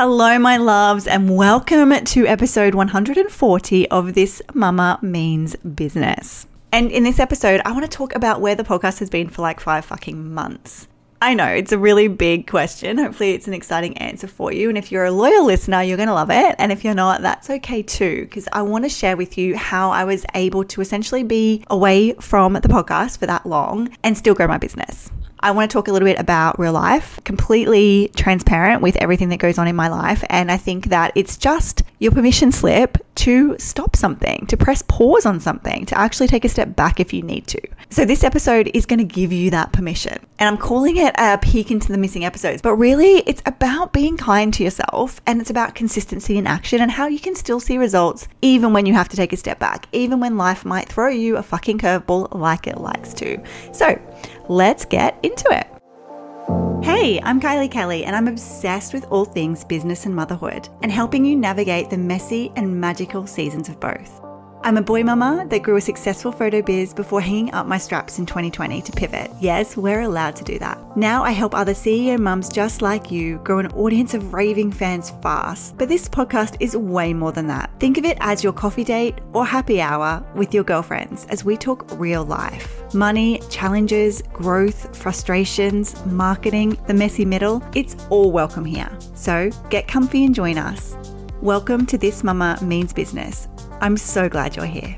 Hello, my loves, and welcome to episode 140 of This Mama Means Business. And in this episode, I want to talk about where the podcast has been for like five fucking months. I know it's a really big question. Hopefully, it's an exciting answer for you. And if you're a loyal listener, you're going to love it. And if you're not, that's okay too, because I want to share with you how I was able to essentially be away from the podcast for that long and still grow my business. I want to talk a little bit about real life, completely transparent with everything that goes on in my life. And I think that it's just your permission slip to stop something, to press pause on something, to actually take a step back if you need to. So, this episode is going to give you that permission. And I'm calling it a peek into the missing episodes, but really it's about being kind to yourself and it's about consistency in action and how you can still see results even when you have to take a step back, even when life might throw you a fucking curveball like it likes to. So, let's get into it. Hey, I'm Kylie Kelly, and I'm obsessed with all things business and motherhood and helping you navigate the messy and magical seasons of both. I'm a boy mama that grew a successful photo biz before hanging up my straps in 2020 to pivot. Yes, we're allowed to do that. Now I help other CEO mums just like you grow an audience of raving fans fast. But this podcast is way more than that. Think of it as your coffee date or happy hour with your girlfriends as we talk real life. Money, challenges, growth, frustrations, marketing, the messy middle, it's all welcome here. So get comfy and join us. Welcome to This Mama Means Business I'm so glad you're here.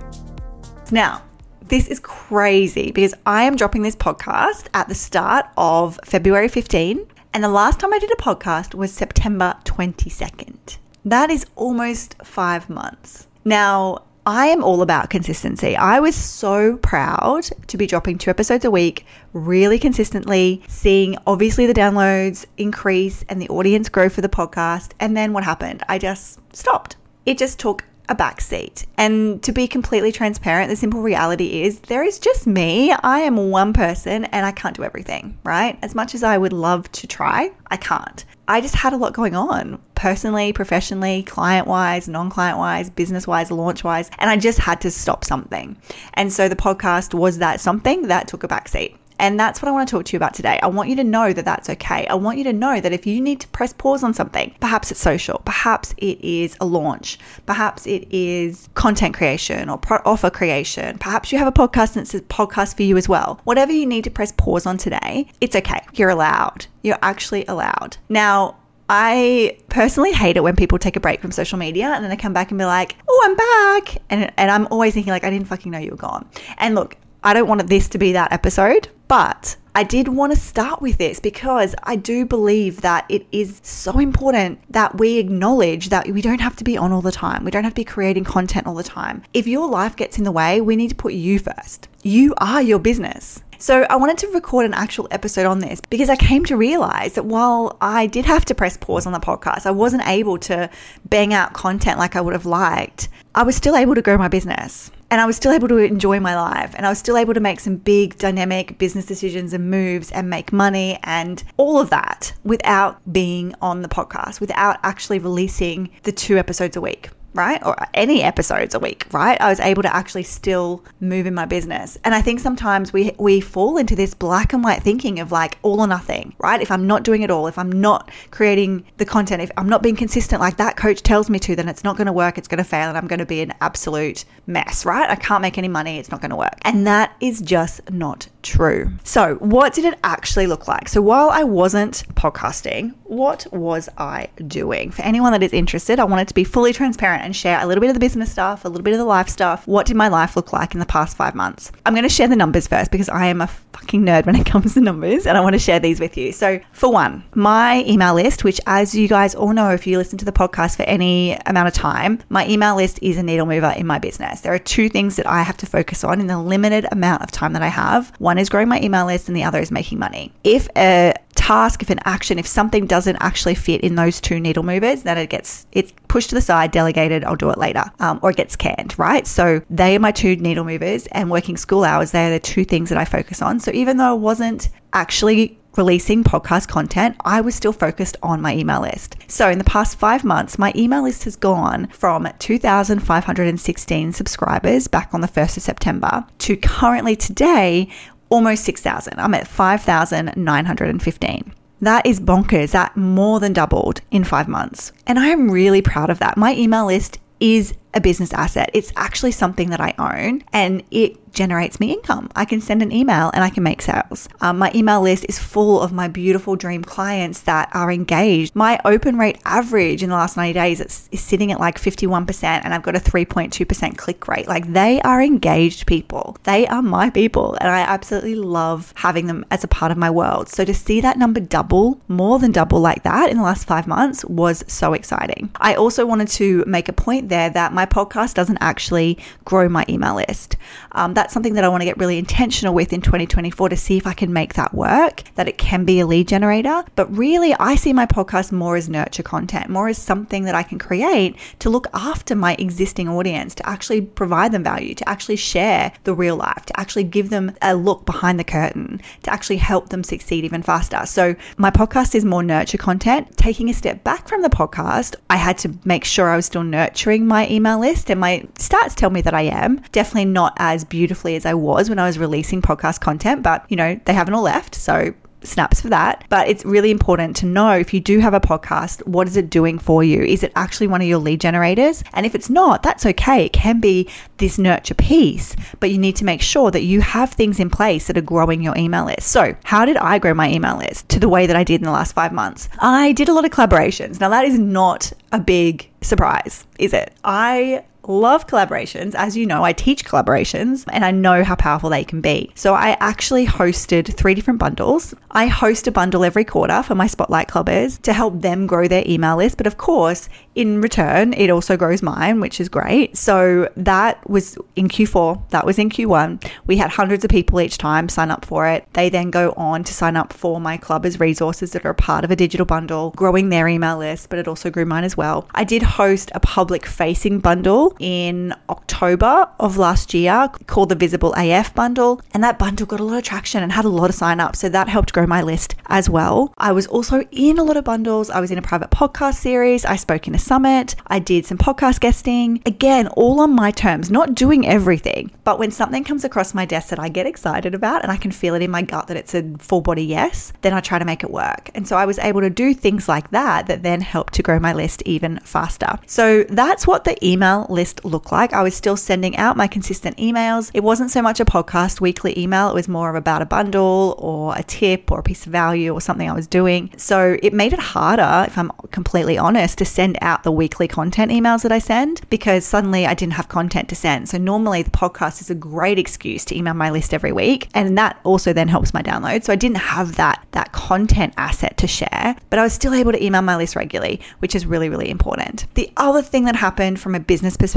Now, this is crazy because I am dropping this podcast at the start of February 15, and the last time I did a podcast was September 22nd. That is almost five months. Now, I am all about consistency. I was so proud to be dropping two episodes a week really consistently, seeing obviously the downloads increase and the audience grow for the podcast. And then what happened? I just stopped. It just took a backseat. And to be completely transparent, the simple reality is there is just me. I am one person and I can't do everything, right? As much as I would love to try, I can't. I just had a lot going on personally, professionally, client wise, non client wise, business wise, launch wise, and I just had to stop something. And so the podcast was that something that took a backseat. And that's what I want to talk to you about today. I want you to know that that's okay. I want you to know that if you need to press pause on something, perhaps it's social, perhaps it is a launch, perhaps it is content creation or pro- offer creation, perhaps you have a podcast and it's a podcast for you as well. Whatever you need to press pause on today, it's okay. You're allowed. You're actually allowed. Now, I personally hate it when people take a break from social media and then they come back and be like, oh, I'm back. And, and I'm always thinking, like, I didn't fucking know you were gone. And look, I don't want this to be that episode, but I did want to start with this because I do believe that it is so important that we acknowledge that we don't have to be on all the time. We don't have to be creating content all the time. If your life gets in the way, we need to put you first. You are your business. So I wanted to record an actual episode on this because I came to realize that while I did have to press pause on the podcast, I wasn't able to bang out content like I would have liked. I was still able to grow my business and I was still able to enjoy my life and I was still able to make some big dynamic business decisions and moves and make money and all of that without being on the podcast, without actually releasing the two episodes a week right? Or any episodes a week, right? I was able to actually still move in my business. And I think sometimes we we fall into this black and white thinking of like all or nothing, right? If I'm not doing it all, if I'm not creating the content, if I'm not being consistent like that coach tells me to, then it's not going to work, it's going to fail and I'm going to be an absolute mess, right? I can't make any money, it's not going to work. And that is just not true. So, what did it actually look like? So, while I wasn't podcasting, what was I doing? For anyone that is interested, I wanted to be fully transparent and share a little bit of the business stuff, a little bit of the life stuff. What did my life look like in the past five months? I'm going to share the numbers first because I am a fucking nerd when it comes to numbers and I want to share these with you. So, for one, my email list, which, as you guys all know, if you listen to the podcast for any amount of time, my email list is a needle mover in my business. There are two things that I have to focus on in the limited amount of time that I have. One is growing my email list, and the other is making money. If a task, if an action, if something doesn't actually fit in those two needle movers, then it gets it's pushed to the side, delegated. I'll do it later, um, or it gets canned. Right. So they are my two needle movers, and working school hours. They are the two things that I focus on. So even though I wasn't actually releasing podcast content, I was still focused on my email list. So, in the past five months, my email list has gone from 2,516 subscribers back on the 1st of September to currently today almost 6,000. I'm at 5,915. That is bonkers. That more than doubled in five months. And I am really proud of that. My email list is a business asset. It's actually something that I own and it generates me income. I can send an email and I can make sales. Um, my email list is full of my beautiful dream clients that are engaged. My open rate average in the last 90 days is, is sitting at like 51% and I've got a 3.2% click rate. Like they are engaged people. They are my people and I absolutely love having them as a part of my world. So to see that number double, more than double like that in the last five months was so exciting. I also wanted to make a point there that my podcast doesn't actually grow my email list. Um, that's something that I want to get really intentional with in 2024 to see if I can make that work, that it can be a lead generator. But really, I see my podcast more as nurture content, more as something that I can create to look after my existing audience, to actually provide them value, to actually share the real life, to actually give them a look behind the curtain, to actually help them succeed even faster. So, my podcast is more nurture content. Taking a step back from the podcast, I had to make sure I was still nurturing my email list, and my stats tell me that I am. Definitely not as beautifully as I was when I was releasing podcast content, but you know, they haven't all left. So snaps for that. But it's really important to know if you do have a podcast, what is it doing for you? Is it actually one of your lead generators? And if it's not, that's okay. It can be this nurture piece, but you need to make sure that you have things in place that are growing your email list. So, how did I grow my email list to the way that I did in the last five months? I did a lot of collaborations. Now, that is not a big surprise, is it? I love collaborations. As you know, I teach collaborations and I know how powerful they can be. So I actually hosted three different bundles. I host a bundle every quarter for my Spotlight Clubbers to help them grow their email list. But of course, in return, it also grows mine, which is great. So that was in Q4, that was in Q1. We had hundreds of people each time sign up for it. They then go on to sign up for my clubbers resources that are part of a digital bundle, growing their email list, but it also grew mine as well. I did host a public facing bundle in October of last year called the Visible AF bundle, and that bundle got a lot of traction and had a lot of sign ups. So that helped grow my list as well. I was also in a lot of bundles. I was in a private podcast series. I spoke in a summit. I did some podcast guesting. Again, all on my terms, not doing everything. But when something comes across my desk that I get excited about and I can feel it in my gut that it's a full body yes, then I try to make it work. And so I was able to do things like that that then helped to grow my list even faster. So that's what the email list looked like. I was still sending out my consistent emails. It wasn't so much a podcast weekly email, it was more of about a bundle or a tip or a piece of value or something I was doing. So it made it harder, if I'm completely honest, to send out the weekly content emails that I send because suddenly I didn't have content to send. So normally the podcast is a great excuse to email my list every week and that also then helps my download. So I didn't have that that content asset to share, but I was still able to email my list regularly, which is really really important. The other thing that happened from a business perspective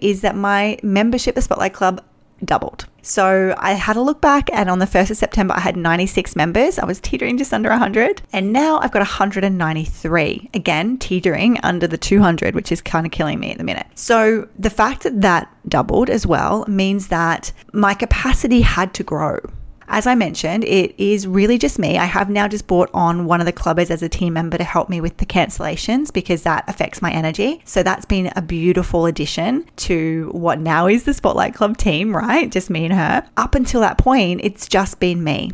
is that my membership the Spotlight Club doubled. So I had a look back, and on the 1st of September, I had 96 members. I was teetering just under 100. And now I've got 193. Again, teetering under the 200, which is kind of killing me at the minute. So the fact that that doubled as well means that my capacity had to grow. As I mentioned, it is really just me. I have now just brought on one of the clubbers as a team member to help me with the cancellations because that affects my energy. So that's been a beautiful addition to what now is the Spotlight Club team, right? Just me and her. Up until that point, it's just been me.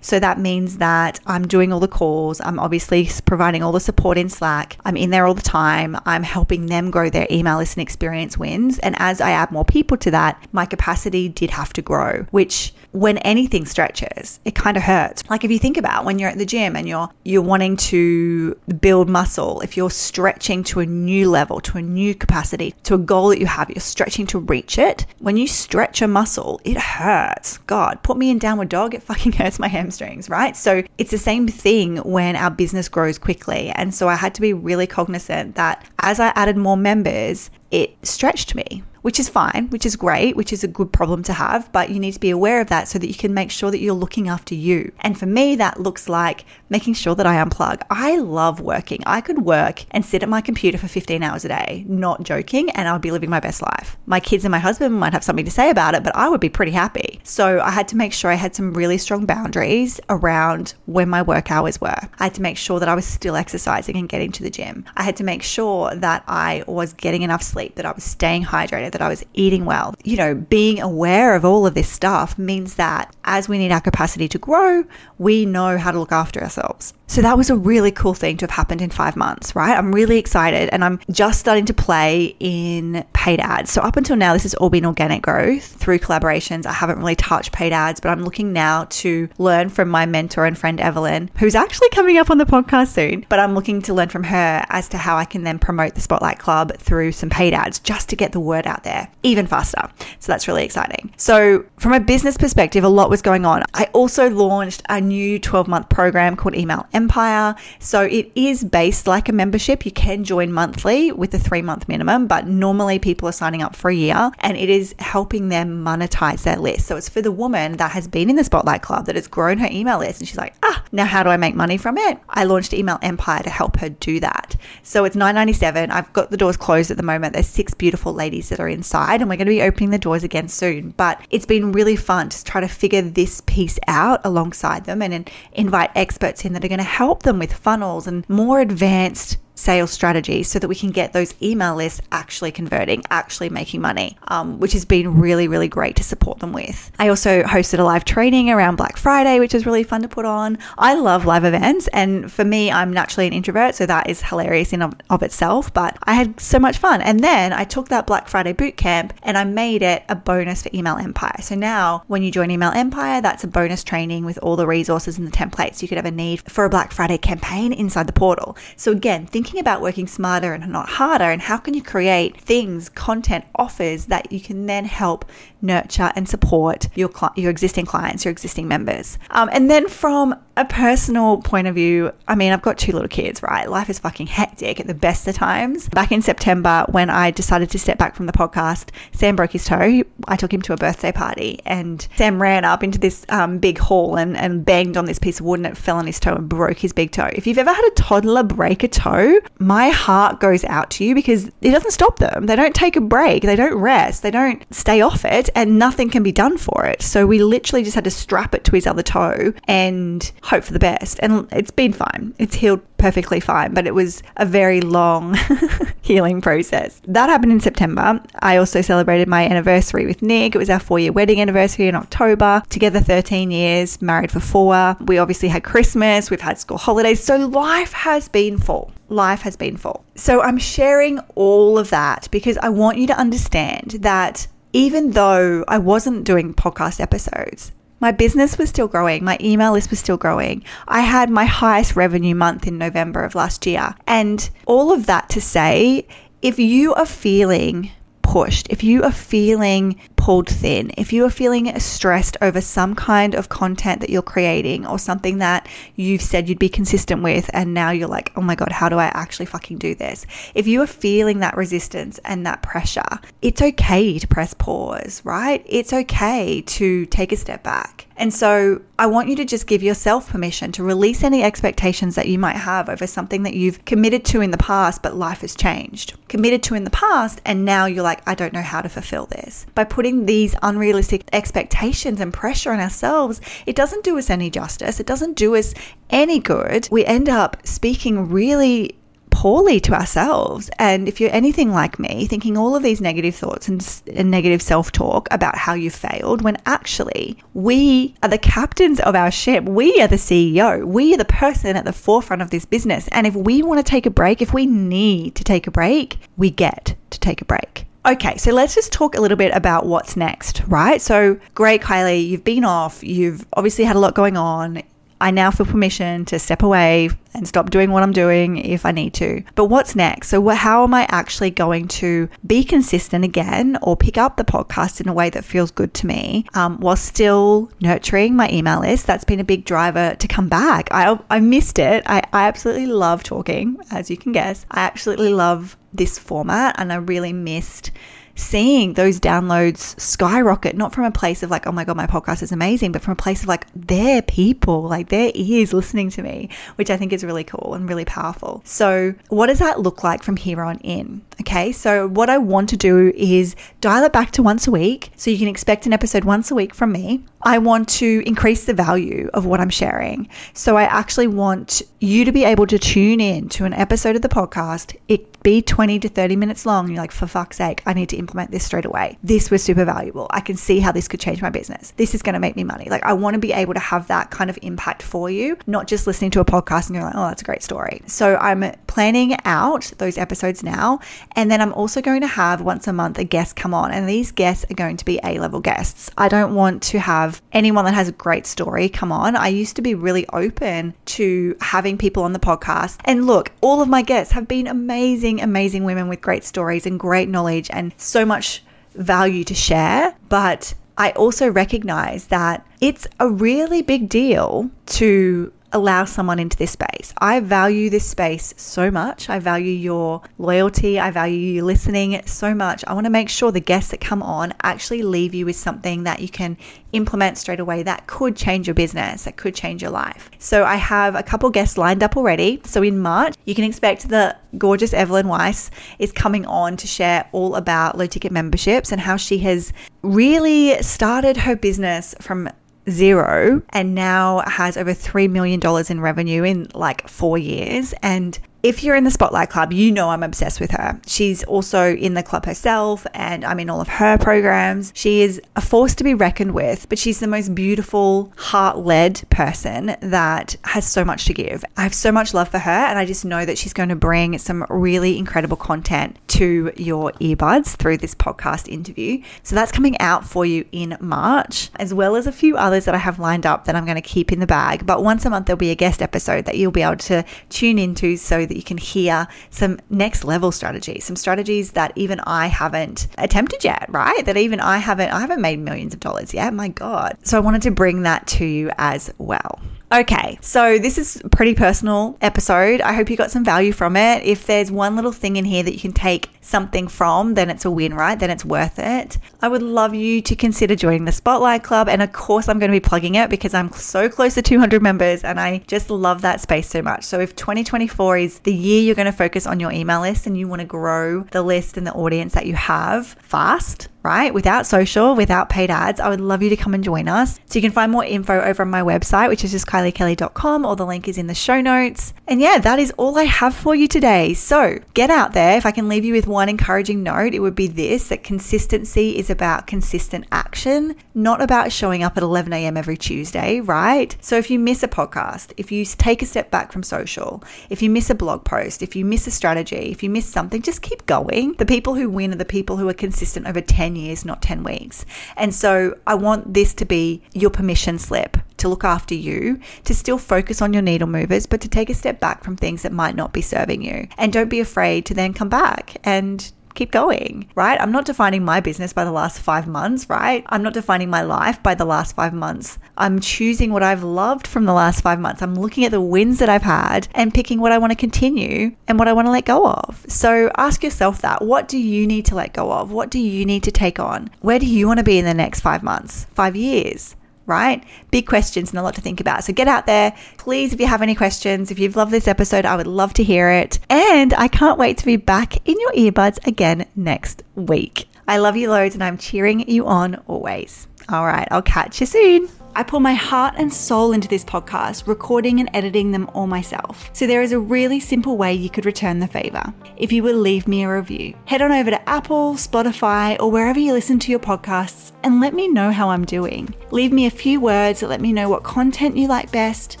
So that means that I'm doing all the calls. I'm obviously providing all the support in Slack. I'm in there all the time. I'm helping them grow their email list and experience wins. And as I add more people to that, my capacity did have to grow, which when anything stretches, it kind of hurts. Like if you think about when you're at the gym and you're you're wanting to build muscle, if you're stretching to a new level, to a new capacity, to a goal that you have, you're stretching to reach it. When you stretch a muscle, it hurts. God, put me in downward dog, it fucking hurts my hamstrings, right? So it's the same thing when our business grows quickly. And so I had to be really cognizant that as I added more members, it stretched me which is fine, which is great, which is a good problem to have, but you need to be aware of that so that you can make sure that you're looking after you. And for me, that looks like making sure that I unplug. I love working. I could work and sit at my computer for 15 hours a day, not joking, and I'd be living my best life. My kids and my husband might have something to say about it, but I would be pretty happy. So I had to make sure I had some really strong boundaries around when my work hours were. I had to make sure that I was still exercising and getting to the gym. I had to make sure that I was getting enough sleep, that I was staying hydrated that I was eating well. You know, being aware of all of this stuff means that as we need our capacity to grow, we know how to look after ourselves. So that was a really cool thing to have happened in five months, right? I'm really excited and I'm just starting to play in paid ads. So up until now, this has all been organic growth through collaborations. I haven't really touched paid ads, but I'm looking now to learn from my mentor and friend Evelyn, who's actually coming up on the podcast soon. But I'm looking to learn from her as to how I can then promote the Spotlight Club through some paid ads just to get the word out there even faster. So that's really exciting. So from a business perspective, a lot was going on. I also launched a new 12 month program called Email Empire. So it is based like a membership. You can join monthly with a three month minimum, but normally people are signing up for a year and it is helping them monetize their list. So it's for the woman that has been in the Spotlight Club that has grown her email list and she's like, ah, now how do I make money from it? I launched Email Empire to help her do that. So it's 997. I've got the doors closed at the moment. There's six beautiful ladies that are inside and we're going to be opening the doors again soon. But it's been really fun to try to figure this piece out alongside them and invite experts in that are going to help them with funnels and more advanced sales strategies so that we can get those email lists actually converting, actually making money, um, which has been really, really great to support them with. I also hosted a live training around Black Friday, which was really fun to put on. I love live events, and for me, I'm naturally an introvert, so that is hilarious in of, of itself, but I had so much fun. And then I took that Black Friday boot camp and I made it a bonus for Email Empire. So now when you join Email Empire, that's a bonus training with all the resources and the templates you could ever need for a Black Friday campaign inside the portal. So again, think thinking about working smarter and not harder and how can you create things, content, offers that you can then help nurture and support your your existing clients, your existing members. Um, and then from a personal point of view, I mean, I've got two little kids, right? Life is fucking hectic at the best of times. Back in September, when I decided to step back from the podcast, Sam broke his toe. I took him to a birthday party, and Sam ran up into this um, big hall and, and banged on this piece of wood, and it fell on his toe and broke his big toe. If you've ever had a toddler break a toe, my heart goes out to you because it doesn't stop them. They don't take a break, they don't rest, they don't stay off it, and nothing can be done for it. So we literally just had to strap it to his other toe and hope for the best. And it's been fine. It's healed perfectly fine, but it was a very long healing process. That happened in September. I also celebrated my anniversary with Nick. It was our four year wedding anniversary in October. Together 13 years, married for four. We obviously had Christmas, we've had school holidays. So life has been full. Life has been full. So I'm sharing all of that because I want you to understand that even though I wasn't doing podcast episodes, my business was still growing. My email list was still growing. I had my highest revenue month in November of last year. And all of that to say, if you are feeling pushed, if you are feeling pulled thin, if you are feeling stressed over some kind of content that you're creating or something that you've said you'd be consistent with, and now you're like, oh my God, how do I actually fucking do this? If you are feeling that resistance and that pressure, it's okay to press pause, right? It's okay to take a step back. And so I want you to just give yourself permission to release any expectations that you might have over something that you've committed to in the past, but life has changed. Committed to in the past, and now you're like, I don't know how to fulfill this. By putting these unrealistic expectations and pressure on ourselves, it doesn't do us any justice. It doesn't do us any good. We end up speaking really poorly to ourselves. And if you're anything like me, thinking all of these negative thoughts and, and negative self talk about how you failed, when actually we are the captains of our ship, we are the CEO, we are the person at the forefront of this business. And if we want to take a break, if we need to take a break, we get to take a break. Okay, so let's just talk a little bit about what's next, right? So, great, Kylie, you've been off. You've obviously had a lot going on. I now feel permission to step away and stop doing what I'm doing if I need to. But what's next? So, how am I actually going to be consistent again or pick up the podcast in a way that feels good to me um, while still nurturing my email list? That's been a big driver to come back. I, I missed it. I, I absolutely love talking, as you can guess. I absolutely love this format and I really missed seeing those downloads skyrocket, not from a place of like, oh my God, my podcast is amazing, but from a place of like, they're people, like their ears listening to me, which I think is really cool and really powerful. So, what does that look like from here on in? Okay, so what I want to do is dial it back to once a week. So you can expect an episode once a week from me. I want to increase the value of what I'm sharing. So I actually want you to be able to tune in to an episode of the podcast. It be 20 20 to 30 minutes long. You're like, for fuck's sake, I need to implement this straight away. This was super valuable. I can see how this could change my business. This is going to make me money. Like, I want to be able to have that kind of impact for you, not just listening to a podcast and you're like, oh, that's a great story. So I'm planning out those episodes now. And then I'm also going to have once a month a guest come on. And these guests are going to be A level guests. I don't want to have anyone that has a great story come on. I used to be really open to having people on the podcast. And look, all of my guests have been amazing, amazing women with great stories and great knowledge and so much value to share. But I also recognize that it's a really big deal to allow someone into this space. I value this space so much. I value your loyalty. I value you listening so much. I want to make sure the guests that come on actually leave you with something that you can implement straight away that could change your business, that could change your life. So I have a couple guests lined up already. So in March, you can expect the gorgeous Evelyn Weiss is coming on to share all about low ticket memberships and how she has really started her business from zero and now has over $3 million in revenue in like four years. And if you're in the Spotlight Club, you know I'm obsessed with her. She's also in the club herself and I'm in all of her programs. She is a force to be reckoned with, but she's the most beautiful, heart led person that has so much to give. I have so much love for her and I just know that she's going to bring some really incredible content to your earbuds through this podcast interview. So that's coming out for you in March, as well as a few others that I have lined up that I'm going to keep in the bag. But once a month, there'll be a guest episode that you'll be able to tune into so that that you can hear some next level strategies, some strategies that even I haven't attempted yet, right? That even I haven't, I haven't made millions of dollars yet. My God. So I wanted to bring that to you as well. Okay, so this is a pretty personal episode. I hope you got some value from it. If there's one little thing in here that you can take something from, then it's a win, right? Then it's worth it. I would love you to consider joining the Spotlight Club. And of course, I'm going to be plugging it because I'm so close to 200 members and I just love that space so much. So if 2024 is the year you're going to focus on your email list and you want to grow the list and the audience that you have fast, right? Without social, without paid ads, I would love you to come and join us. So you can find more info over on my website, which is just kyliekelly.com, or the link is in the show notes. And yeah, that is all I have for you today. So get out there. If I can leave you with one encouraging note, it would be this that consistency is about consistent action, not about showing up at 11 a.m. every Tuesday, right? So if you miss a podcast, if you take a step back from social, if you miss a blog post, if you miss a strategy, if you miss something, just keep going. The people who win are the people who are consistent over 10 10 years, not 10 weeks. And so I want this to be your permission slip to look after you, to still focus on your needle movers, but to take a step back from things that might not be serving you. And don't be afraid to then come back and keep going, right? I'm not defining my business by the last five months, right? I'm not defining my life by the last five months. I'm choosing what I've loved from the last five months. I'm looking at the wins that I've had and picking what I want to continue and what I want to let go of. So ask yourself that. What do you need to let go of? What do you need to take on? Where do you want to be in the next five months, five years? Right? Big questions and a lot to think about. So get out there. Please, if you have any questions, if you've loved this episode, I would love to hear it. And I can't wait to be back in your earbuds again next week. I love you loads and I'm cheering you on always. All right, I'll catch you soon. I pour my heart and soul into this podcast, recording and editing them all myself. So there is a really simple way you could return the favor. If you would leave me a review, head on over to Apple, Spotify, or wherever you listen to your podcasts and let me know how I'm doing. Leave me a few words that let me know what content you like best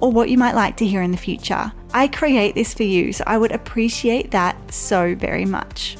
or what you might like to hear in the future. I create this for you, so I would appreciate that so very much.